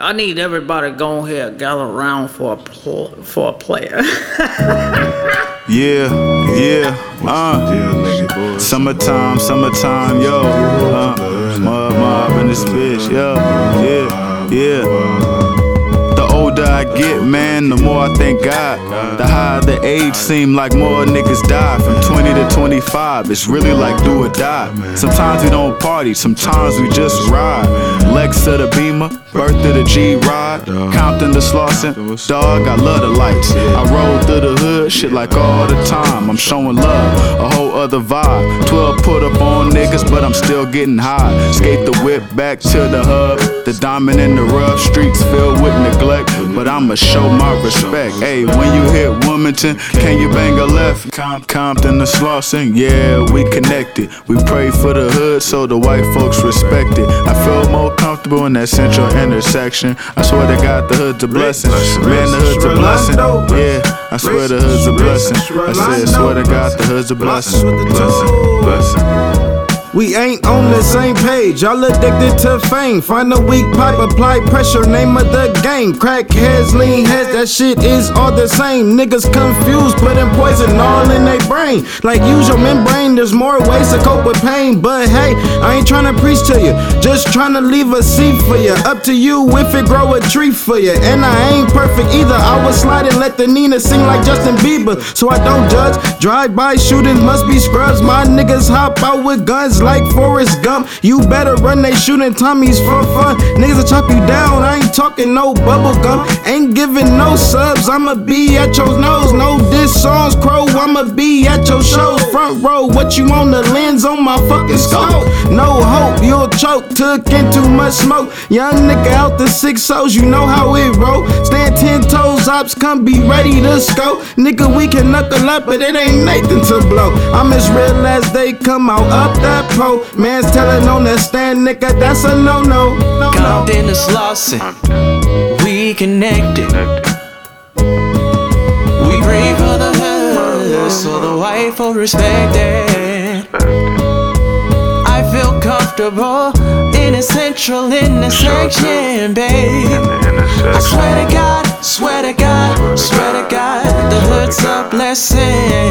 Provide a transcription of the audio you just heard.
I need everybody to go ahead gather around for a pl- for a player. Yeah, yeah, uh. Summertime, summertime, yo. Uh, mob, mob in this bitch, yo. Yeah, yeah. Get, man, the more I thank God. The higher the age seem like more niggas die. From 20 to 25, it's really like do or die. Sometimes we don't party, sometimes we just ride. Lex to the Beamer, birth to the G Ride. Compton to Slauson, dog, I love the lights. I roll through the hood, shit like all the time. I'm showing love, a whole other vibe. 12 put up on niggas, but I'm still getting high. Skate the whip back to the hub. The diamond in the rough streets filled with neglect. But I'ma show my respect. Hey, when you hit Wilmington, can you bang a left? Com- Compton to Slauson, yeah, we connected. We pray for the hood so the white folks respect it. I feel more comfortable in that central intersection. I swear to God, the hood's a blessing. Man, the hood's a blessing. Yeah, I swear the hood's a blessing. I said, swear to God, the hood's a blessing. Blessing, blessing. The same page, y'all addicted to fame. Find a weak pipe, apply pressure, name of the game. Crack heads, lean heads, that shit is all the same. Niggas confused, putting poison all in their brain. Like use your membrane, there's more ways to cope with pain. But hey, I ain't tryna preach to you, just tryna leave a seed for you. Up to you if it grow a tree for you. And I ain't perfect either, I was sliding, let the Nina sing like Justin Bieber. So I don't judge, drive-by shootings must be scrubs. My niggas hop out with guns like Forrest Gump. You better run, they shooting Tommies for fun. Niggas will chop you down, I ain't talking no bubble gum. Ain't giving no subs, I'ma be at your nose. No diss songs, crow, I'ma be at your shows. Front row, what you on the lens on my fucking scope? No hope, you'll choke, took in too much smoke. Young nigga out the six O's, you know how it roll. Stand ten toes, ops come be ready to scope. Nigga, we can knuckle up, but it ain't Nathan to blow. I'm as real as they come out up that pole. Man's telling on that stand, nigga, that's a no no. No, no. Compton to Slauson, uh. We connected. We pray for the hood, so the white folk respect it. I feel comfortable in a central intersection, babe. I swear to God, swear to God, swear to God, the hood's a blessing.